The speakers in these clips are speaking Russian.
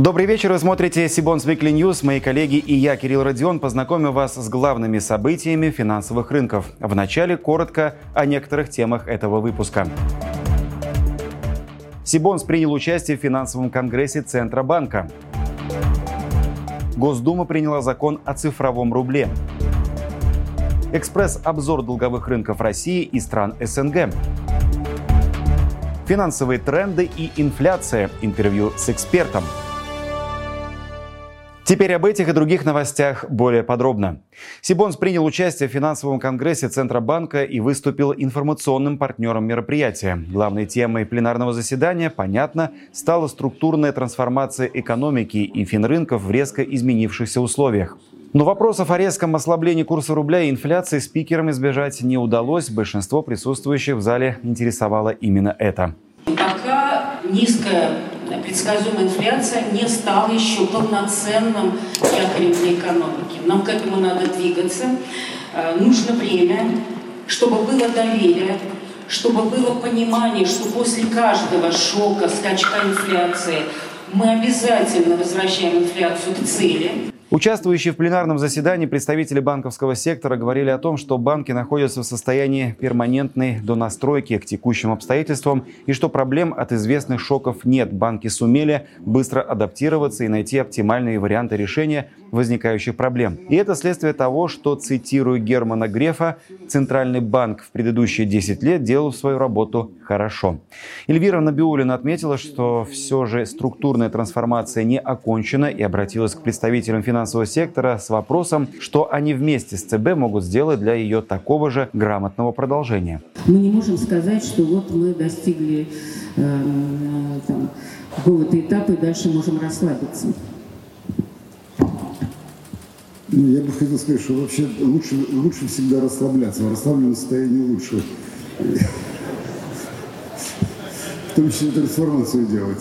Добрый вечер, вы смотрите Сибонс Weekly News. Мои коллеги и я, Кирилл Родион, познакомим вас с главными событиями финансовых рынков. Вначале коротко о некоторых темах этого выпуска. Сибонс принял участие в финансовом конгрессе Центробанка. Госдума приняла закон о цифровом рубле. Экспресс-обзор долговых рынков России и стран СНГ. Финансовые тренды и инфляция. Интервью с экспертом. Теперь об этих и других новостях более подробно. Сибонс принял участие в финансовом конгрессе Центробанка и выступил информационным партнером мероприятия. Главной темой пленарного заседания, понятно, стала структурная трансформация экономики и финрынков в резко изменившихся условиях. Но вопросов о резком ослаблении курса рубля и инфляции спикерам избежать не удалось. Большинство присутствующих в зале интересовало именно это. Пока низкая предсказуемая инфляция не стала еще полноценным якорем для экономики. Нам к этому надо двигаться. Э, нужно время, чтобы было доверие, чтобы было понимание, что после каждого шока, скачка инфляции мы обязательно возвращаем инфляцию к цели. Участвующие в пленарном заседании представители банковского сектора говорили о том, что банки находятся в состоянии перманентной донастройки к текущим обстоятельствам и что проблем от известных шоков нет. Банки сумели быстро адаптироваться и найти оптимальные варианты решения возникающих проблем. И это следствие того, что, цитирую Германа Грефа, Центральный банк в предыдущие 10 лет делал свою работу хорошо. Эльвира Набиулина отметила, что все же структурная трансформация не окончена и обратилась к представителям финансового сектора с вопросом, что они вместе с ЦБ могут сделать для ее такого же грамотного продолжения. Мы не можем сказать, что вот мы достигли э, там, какого-то этапа и дальше можем расслабиться. Ну, я бы хотел сказать, что вообще лучше, лучше всегда расслабляться. В расслабленном состоянии лучше. В том числе трансформацию делать.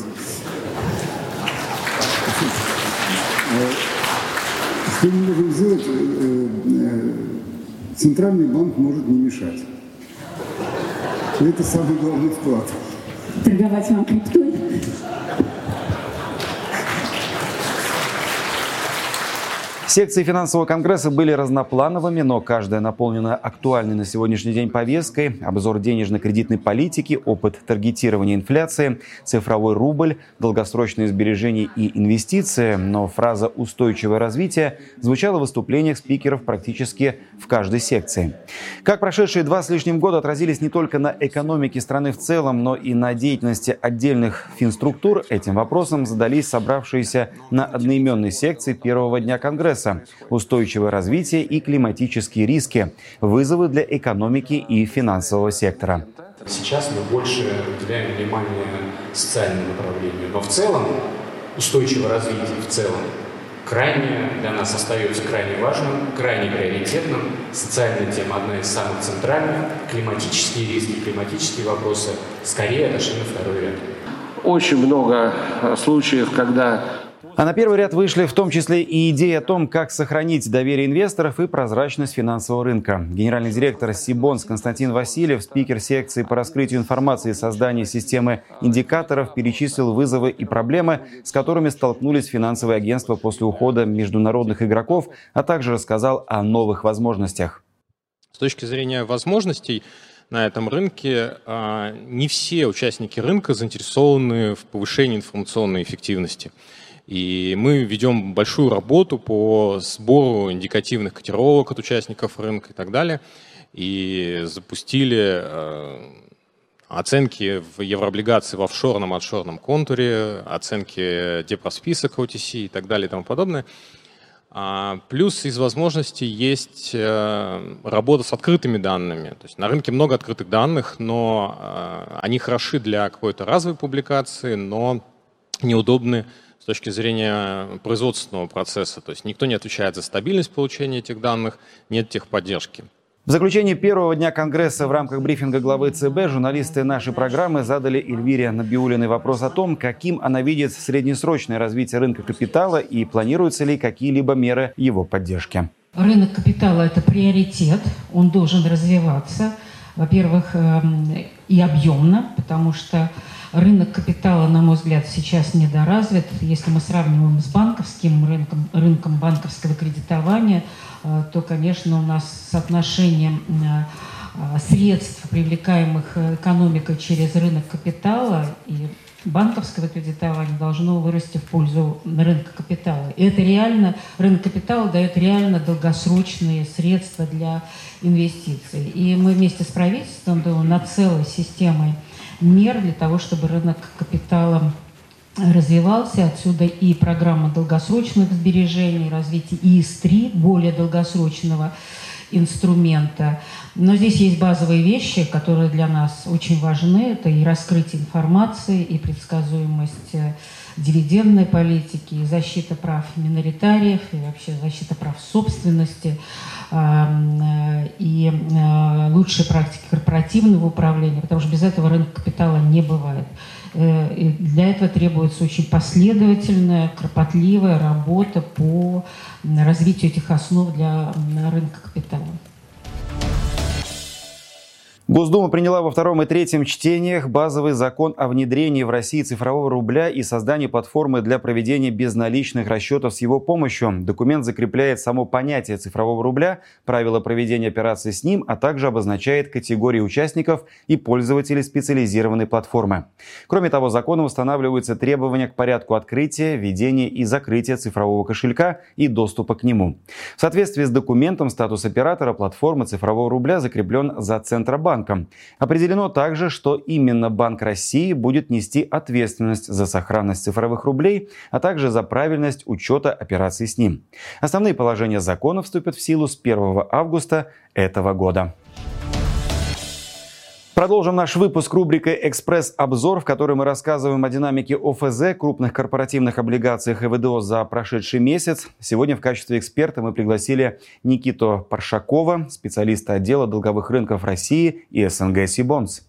Что мы можем сделать? Э, э, центральный банк может не мешать. это самый главный вклад. Торговать вам криптой? Секции финансового конгресса были разноплановыми, но каждая наполнена актуальной на сегодняшний день повесткой. Обзор денежно-кредитной политики, опыт таргетирования инфляции, цифровой рубль, долгосрочные сбережения и инвестиции. Но фраза «устойчивое развитие» звучала в выступлениях спикеров практически в каждой секции. Как прошедшие два с лишним года отразились не только на экономике страны в целом, но и на деятельности отдельных финструктур, этим вопросом задались собравшиеся на одноименной секции первого дня Конгресса прогресса, устойчивое развитие и климатические риски, вызовы для экономики и финансового сектора. Сейчас мы больше уделяем внимание социальному направлению, но в целом устойчивое развитие в целом крайне для нас остается крайне важным, крайне приоритетным. Социальная тема одна из самых центральных. Климатические риски, климатические вопросы скорее отошли на второй ряд. Очень много случаев, когда а на первый ряд вышли в том числе и идеи о том, как сохранить доверие инвесторов и прозрачность финансового рынка. Генеральный директор Сибонс Константин Васильев, спикер секции по раскрытию информации и созданию системы индикаторов, перечислил вызовы и проблемы, с которыми столкнулись финансовые агентства после ухода международных игроков, а также рассказал о новых возможностях. С точки зрения возможностей, на этом рынке а, не все участники рынка заинтересованы в повышении информационной эффективности. И мы ведем большую работу по сбору индикативных котировок от участников рынка и так далее. И запустили э, оценки в еврооблигации в офшорном, отшорном контуре, оценки депросписок OTC и так далее и тому подобное. А, плюс из возможностей есть э, работа с открытыми данными. То есть на рынке много открытых данных, но э, они хороши для какой-то разовой публикации, но неудобны с точки зрения производственного процесса. То есть никто не отвечает за стабильность получения этих данных, нет техподдержки. В заключении первого дня Конгресса в рамках брифинга главы ЦБ журналисты нашей программы задали Эльвире Набиулиной вопрос о том, каким она видит среднесрочное развитие рынка капитала и планируются ли какие-либо меры его поддержки. Рынок капитала – это приоритет, он должен развиваться – Во-первых, эм, и объемно, потому что рынок капитала, на мой взгляд, сейчас недоразвит. Если мы сравниваем с банковским рынком, рынком банковского кредитования, э, то, конечно, у нас соотношение средств, привлекаемых экономикой через рынок капитала и банковского кредитования должно вырасти в пользу рынка капитала. И это реально, рынок капитала дает реально долгосрочные средства для инвестиций. И мы вместе с правительством думаем над целой системой мер для того, чтобы рынок капитала развивался. Отсюда и программа долгосрочных сбережений, развитие ИС-3, более долгосрочного инструмента. Но здесь есть базовые вещи, которые для нас очень важны. Это и раскрытие информации, и предсказуемость э, дивидендной политики, и защита прав миноритариев, и вообще защита прав собственности, э, и э, лучшие практики корпоративного управления, потому что без этого рынка капитала не бывает. И для этого требуется очень последовательная, кропотливая работа по развитию этих основ для рынка капитала. Госдума приняла во втором и третьем чтениях базовый закон о внедрении в России цифрового рубля и создании платформы для проведения безналичных расчетов с его помощью. Документ закрепляет само понятие цифрового рубля, правила проведения операций с ним, а также обозначает категории участников и пользователей специализированной платформы. Кроме того, законом устанавливаются требования к порядку открытия, ведения и закрытия цифрового кошелька и доступа к нему. В соответствии с документом статус оператора платформы цифрового рубля закреплен за Центробанк банком. Определено также, что именно Банк России будет нести ответственность за сохранность цифровых рублей, а также за правильность учета операций с ним. Основные положения закона вступят в силу с 1 августа этого года. Продолжим наш выпуск рубрикой «Экспресс-обзор», в которой мы рассказываем о динамике ОФЗ, крупных корпоративных облигациях и ВДО за прошедший месяц. Сегодня в качестве эксперта мы пригласили Никиту Паршакова, специалиста отдела долговых рынков России и СНГ Сибонс.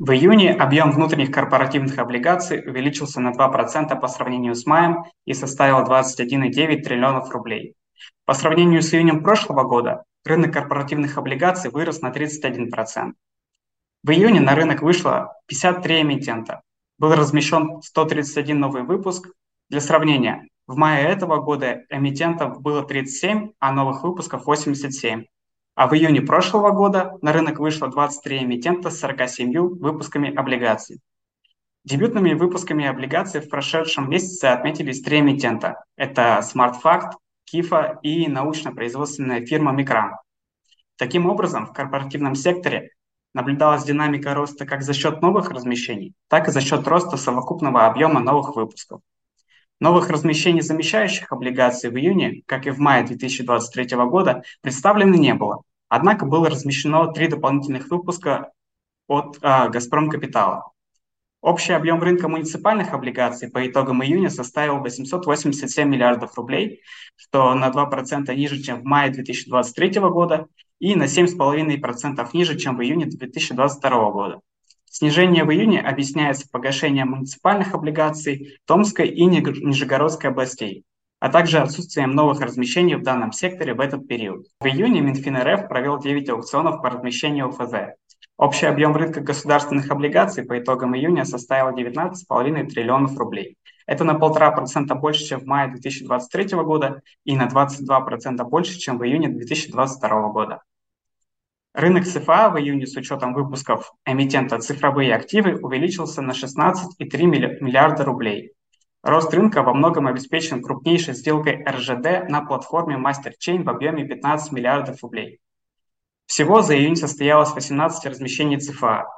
В июне объем внутренних корпоративных облигаций увеличился на 2% по сравнению с маем и составил 21,9 триллионов рублей. По сравнению с июнем прошлого года рынок корпоративных облигаций вырос на 31%. В июне на рынок вышло 53 эмитента. Был размещен 131 новый выпуск. Для сравнения, в мае этого года эмитентов было 37, а новых выпусков 87. А в июне прошлого года на рынок вышло 23 эмитента с 47 выпусками облигаций. Дебютными выпусками облигаций в прошедшем месяце отметились три эмитента. Это SmartFact, Кифа и научно-производственная фирма Микран. Таким образом, в корпоративном секторе наблюдалась динамика роста как за счет новых размещений, так и за счет роста совокупного объема новых выпусков. Новых размещений замещающих облигаций в июне, как и в мае 2023 года, представлено не было. Однако было размещено три дополнительных выпуска от э, «Газпром Капитала». Общий объем рынка муниципальных облигаций по итогам июня составил 887 миллиардов рублей, что на 2% ниже, чем в мае 2023 года и на 7,5% ниже, чем в июне 2022 года. Снижение в июне объясняется погашением муниципальных облигаций Томской и Нижегородской областей, а также отсутствием новых размещений в данном секторе в этот период. В июне Минфин РФ провел 9 аукционов по размещению ФЗ. Общий объем рынка государственных облигаций по итогам июня составил 19,5 триллионов рублей. Это на 1,5% больше, чем в мае 2023 года и на 22% больше, чем в июне 2022 года. Рынок СФА в июне с учетом выпусков эмитента «Цифровые активы» увеличился на 16,3 миллиарда рублей. Рост рынка во многом обеспечен крупнейшей сделкой РЖД на платформе MasterChain в объеме 15 миллиардов рублей. Всего за июнь состоялось 18 размещений ЦФА.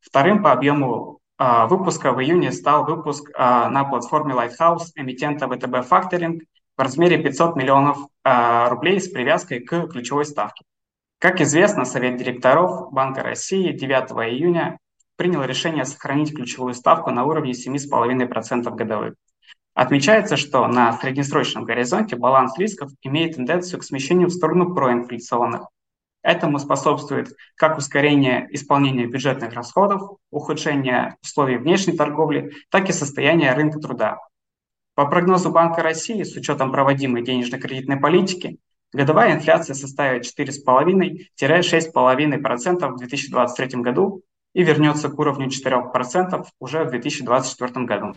Вторым по объему э, выпуска в июне стал выпуск э, на платформе Lighthouse эмитента ВТБ Factoring в размере 500 миллионов э, рублей с привязкой к ключевой ставке. Как известно, Совет директоров Банка России 9 июня принял решение сохранить ключевую ставку на уровне 7,5% годовых. Отмечается, что на среднесрочном горизонте баланс рисков имеет тенденцию к смещению в сторону проинфляционных, Этому способствует как ускорение исполнения бюджетных расходов, ухудшение условий внешней торговли, так и состояние рынка труда. По прогнозу Банка России, с учетом проводимой денежно-кредитной политики, Годовая инфляция составит 4,5-6,5% в 2023 году и вернется к уровню 4% уже в 2024 году.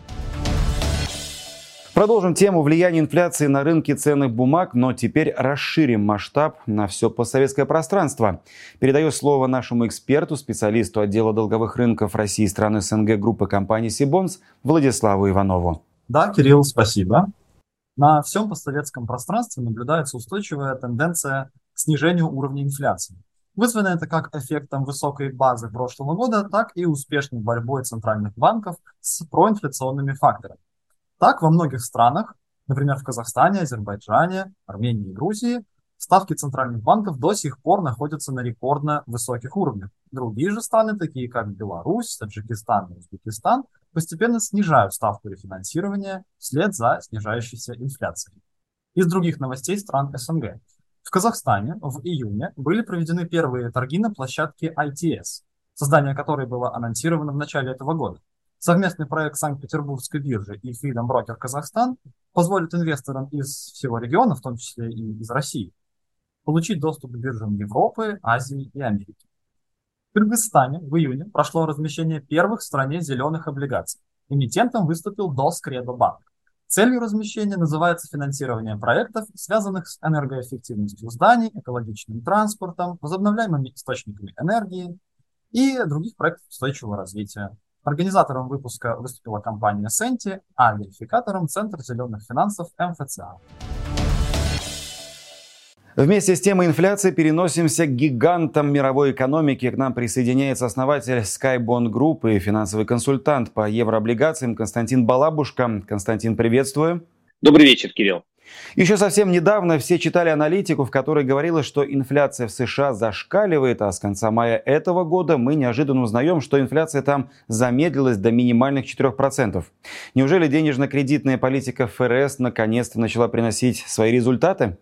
Продолжим тему влияния инфляции на рынки ценных бумаг, но теперь расширим масштаб на все постсоветское пространство. Передаю слово нашему эксперту, специалисту отдела долговых рынков России и стран СНГ группы компании Сибонс Владиславу Иванову. Да, Кирилл, спасибо. На всем постсоветском пространстве наблюдается устойчивая тенденция к снижению уровня инфляции. Вызвано это как эффектом высокой базы прошлого года, так и успешной борьбой центральных банков с проинфляционными факторами. Так, во многих странах, например, в Казахстане, Азербайджане, Армении и Грузии, ставки центральных банков до сих пор находятся на рекордно высоких уровнях. Другие же страны, такие как Беларусь, Таджикистан и Узбекистан, постепенно снижают ставку рефинансирования вслед за снижающейся инфляцией. Из других новостей стран СНГ. В Казахстане в июне были проведены первые торги на площадке ITS, создание которой было анонсировано в начале этого года. Совместный проект Санкт-Петербургской биржи и Freedom Broker Казахстан позволит инвесторам из всего региона, в том числе и из России, получить доступ к биржам Европы, Азии и Америки. В Кыргызстане в июне прошло размещение первых в стране зеленых облигаций. Эмитентом выступил DOS Credo Bank. Целью размещения называется финансирование проектов, связанных с энергоэффективностью зданий, экологичным транспортом, возобновляемыми источниками энергии и других проектов устойчивого развития. Организатором выпуска выступила компания Senti, а верификатором Центр зеленых финансов МФЦА. Вместе с темой инфляции переносимся к гигантам мировой экономики. К нам присоединяется основатель Skybond Group и финансовый консультант по еврооблигациям Константин Балабушка. Константин, приветствую. Добрый вечер, Кирилл. Еще совсем недавно все читали аналитику, в которой говорилось, что инфляция в США зашкаливает, а с конца мая этого года мы неожиданно узнаем, что инфляция там замедлилась до минимальных 4%. Неужели денежно-кредитная политика ФРС наконец-то начала приносить свои результаты?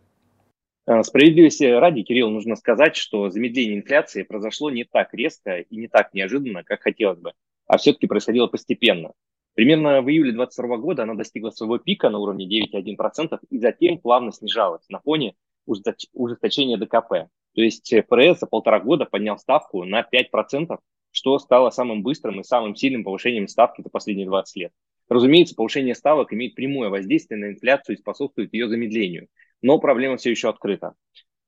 А, справедливости ради, Кирилл, нужно сказать, что замедление инфляции произошло не так резко и не так неожиданно, как хотелось бы, а все-таки происходило постепенно. Примерно в июле 2022 года она достигла своего пика на уровне 9,1% и затем плавно снижалась на фоне ужесточения ДКП. То есть ФРС за полтора года поднял ставку на 5%, что стало самым быстрым и самым сильным повышением ставки за последние 20 лет. Разумеется, повышение ставок имеет прямое воздействие на инфляцию и способствует ее замедлению, но проблема все еще открыта.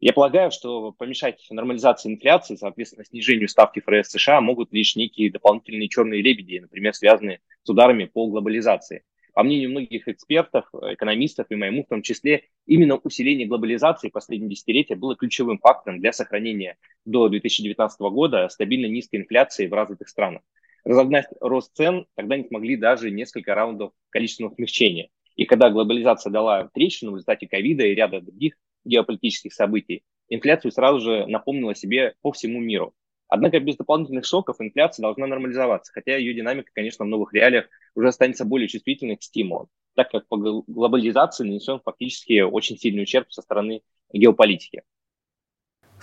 Я полагаю, что помешать нормализации инфляции, соответственно, снижению ставки ФРС США могут лишь некие дополнительные черные лебеди, например, связанные с ударами по глобализации. По мнению многих экспертов, экономистов и моему в том числе, именно усиление глобализации последние десятилетия было ключевым фактором для сохранения до 2019 года стабильно низкой инфляции в развитых странах. Разогнать рост цен тогда не смогли даже несколько раундов количественного смягчения. И когда глобализация дала трещину в результате ковида и ряда других геополитических событий, инфляцию сразу же напомнила себе по всему миру. Однако без дополнительных шоков инфляция должна нормализоваться, хотя ее динамика, конечно, в новых реалиях уже останется более чувствительной к стимулам, так как по глобализации нанесен фактически очень сильный ущерб со стороны геополитики.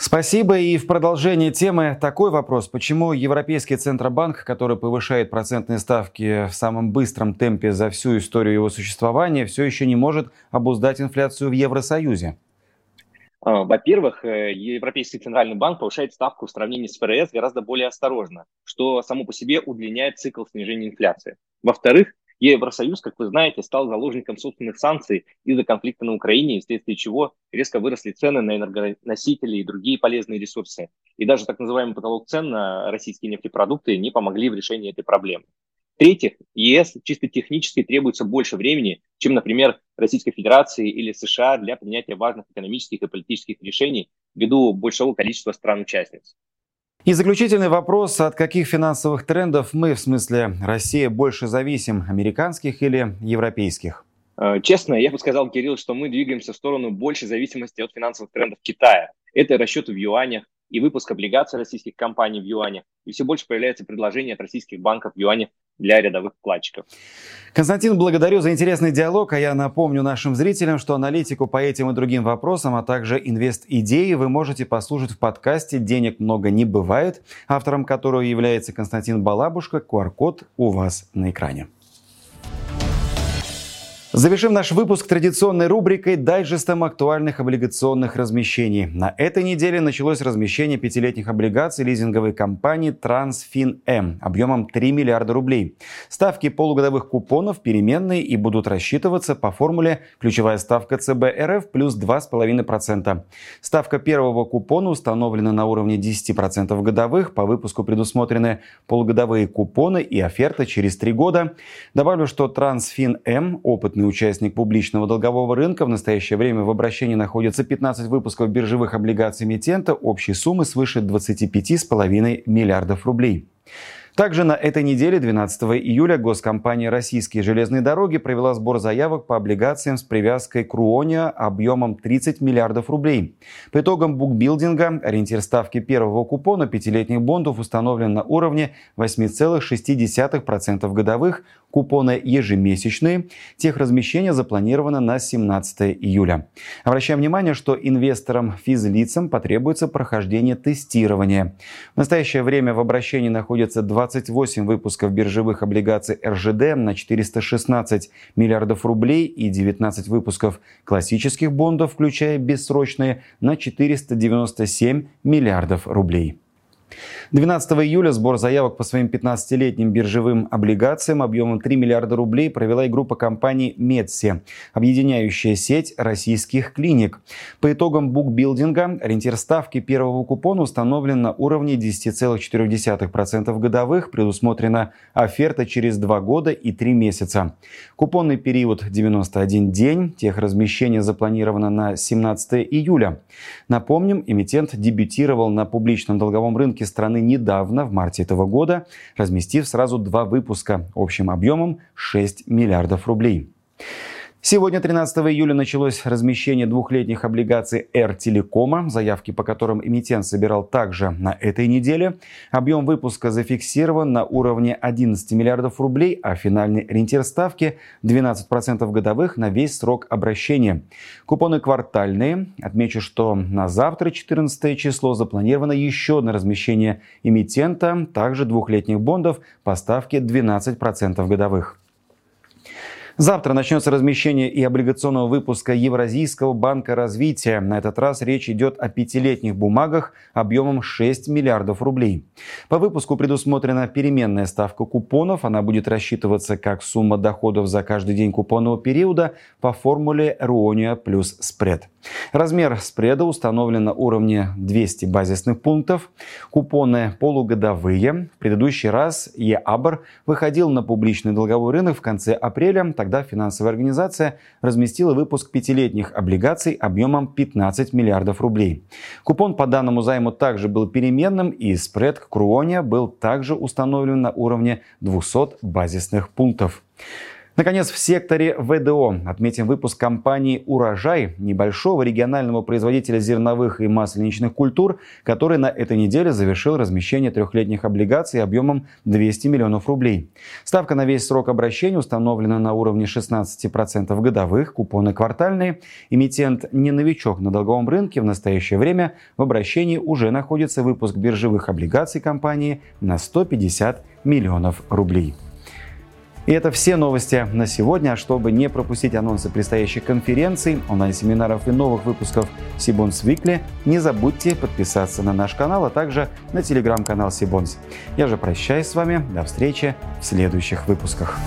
Спасибо. И в продолжение темы такой вопрос. Почему Европейский Центробанк, который повышает процентные ставки в самом быстром темпе за всю историю его существования, все еще не может обуздать инфляцию в Евросоюзе? А, во-первых, э, Европейский центральный банк повышает ставку в сравнении с ФРС гораздо более осторожно, что само по себе удлиняет цикл снижения инфляции. Во-вторых, Евросоюз, как вы знаете, стал заложником собственных санкций из-за конфликта на Украине, вследствие чего резко выросли цены на энергоносители и другие полезные ресурсы. И даже так называемый потолок цен на российские нефтепродукты не помогли в решении этой проблемы. В-третьих, ЕС чисто технически требуется больше времени, чем, например, Российской Федерации или США для принятия важных экономических и политических решений ввиду большого количества стран-участниц. И заключительный вопрос, от каких финансовых трендов мы, в смысле Россия, больше зависим, американских или европейских? Э, честно, я бы сказал, Кирилл, что мы двигаемся в сторону большей зависимости от финансовых трендов Китая. Это расчеты в юанях, и выпуск облигаций российских компаний в юанях. И все больше появляется предложение от российских банков в юанях для рядовых вкладчиков. Константин, благодарю за интересный диалог. А я напомню нашим зрителям, что аналитику по этим и другим вопросам, а также инвест-идеи вы можете послушать в подкасте «Денег много не бывает», автором которого является Константин Балабушка. QR-код у вас на экране. Завершим наш выпуск традиционной рубрикой дайджестом актуальных облигационных размещений. На этой неделе началось размещение пятилетних облигаций лизинговой компании Transfin-M объемом 3 миллиарда рублей. Ставки полугодовых купонов переменные и будут рассчитываться по формуле ключевая ставка ЦБ РФ плюс 2,5%. Ставка первого купона установлена на уровне 10% годовых. По выпуску предусмотрены полугодовые купоны и оферта через три года. Добавлю, что Transfin-M опытный участник публичного долгового рынка. В настоящее время в обращении находится 15 выпусков биржевых облигаций эмитента общей суммы свыше 25,5 миллиардов рублей. Также на этой неделе, 12 июля, госкомпания «Российские железные дороги» провела сбор заявок по облигациям с привязкой к Руония объемом 30 миллиардов рублей. По итогам букбилдинга ориентир ставки первого купона пятилетних бондов установлен на уровне 8,6% годовых, купоны ежемесячные. Техразмещение запланировано на 17 июля. Обращаем внимание, что инвесторам-физлицам потребуется прохождение тестирования. В настоящее время в обращении находится 20 28 выпусков биржевых облигаций РЖД на 416 миллиардов рублей и 19 выпусков классических бондов, включая бессрочные, на 497 миллиардов рублей. 12 июля сбор заявок по своим 15-летним биржевым облигациям объемом 3 миллиарда рублей провела и группа компаний «Медси», объединяющая сеть российских клиник. По итогам букбилдинга ориентир ставки первого купона установлен на уровне 10,4% годовых, предусмотрена оферта через 2 года и 3 месяца. Купонный период 91 день, техразмещение запланировано на 17 июля. Напомним, эмитент дебютировал на публичном долговом рынке страны недавно, в марте этого года, разместив сразу два выпуска общим объемом 6 миллиардов рублей. Сегодня, 13 июля, началось размещение двухлетних облигаций R-Телекома, заявки по которым эмитент собирал также на этой неделе. Объем выпуска зафиксирован на уровне 11 миллиардов рублей, а финальный ориентир ставки 12% годовых на весь срок обращения. Купоны квартальные. Отмечу, что на завтра, 14 число, запланировано еще одно размещение эмитента, также двухлетних бондов по ставке 12% годовых. Завтра начнется размещение и облигационного выпуска Евразийского банка развития. На этот раз речь идет о пятилетних бумагах объемом 6 миллиардов рублей. По выпуску предусмотрена переменная ставка купонов. Она будет рассчитываться как сумма доходов за каждый день купонного периода по формуле Руония плюс спред. Размер спреда установлен на уровне 200 базисных пунктов. Купоны полугодовые. В предыдущий раз ЕАБР выходил на публичный долговой рынок в конце апреля. Тогда финансовая организация разместила выпуск пятилетних облигаций объемом 15 миллиардов рублей. Купон по данному займу также был переменным и спред к Круоне был также установлен на уровне 200 базисных пунктов. Наконец, в секторе ВДО отметим выпуск компании «Урожай», небольшого регионального производителя зерновых и масленичных культур, который на этой неделе завершил размещение трехлетних облигаций объемом 200 миллионов рублей. Ставка на весь срок обращения установлена на уровне 16% годовых, купоны квартальные. Эмитент не новичок на долговом рынке. В настоящее время в обращении уже находится выпуск биржевых облигаций компании на 150 миллионов рублей. И это все новости на сегодня. Чтобы не пропустить анонсы предстоящих конференций, онлайн-семинаров и новых выпусков Сибонс Викли, не забудьте подписаться на наш канал, а также на телеграм-канал Сибонс. Я же прощаюсь с вами. До встречи в следующих выпусках.